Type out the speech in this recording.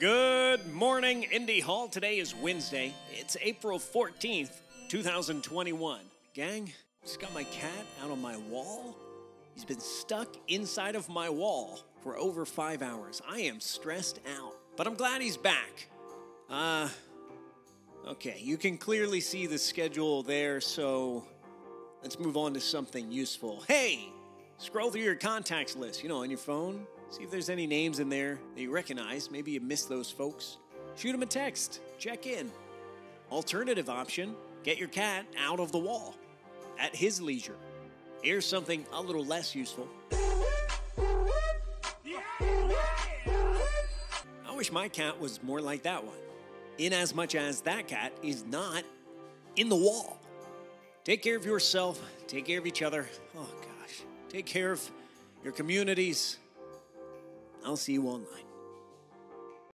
Good morning, Indy Hall. Today is Wednesday. It's April 14th, 2021. Gang, just got my cat out on my wall. He's been stuck inside of my wall for over five hours. I am stressed out, but I'm glad he's back. Uh, okay, you can clearly see the schedule there, so let's move on to something useful. Hey, scroll through your contacts list, you know, on your phone. See if there's any names in there that you recognize. Maybe you missed those folks. Shoot them a text. Check in. Alternative option get your cat out of the wall at his leisure. Here's something a little less useful. I wish my cat was more like that one, in as much as that cat is not in the wall. Take care of yourself, take care of each other. Oh gosh, take care of your communities. I'll see you online.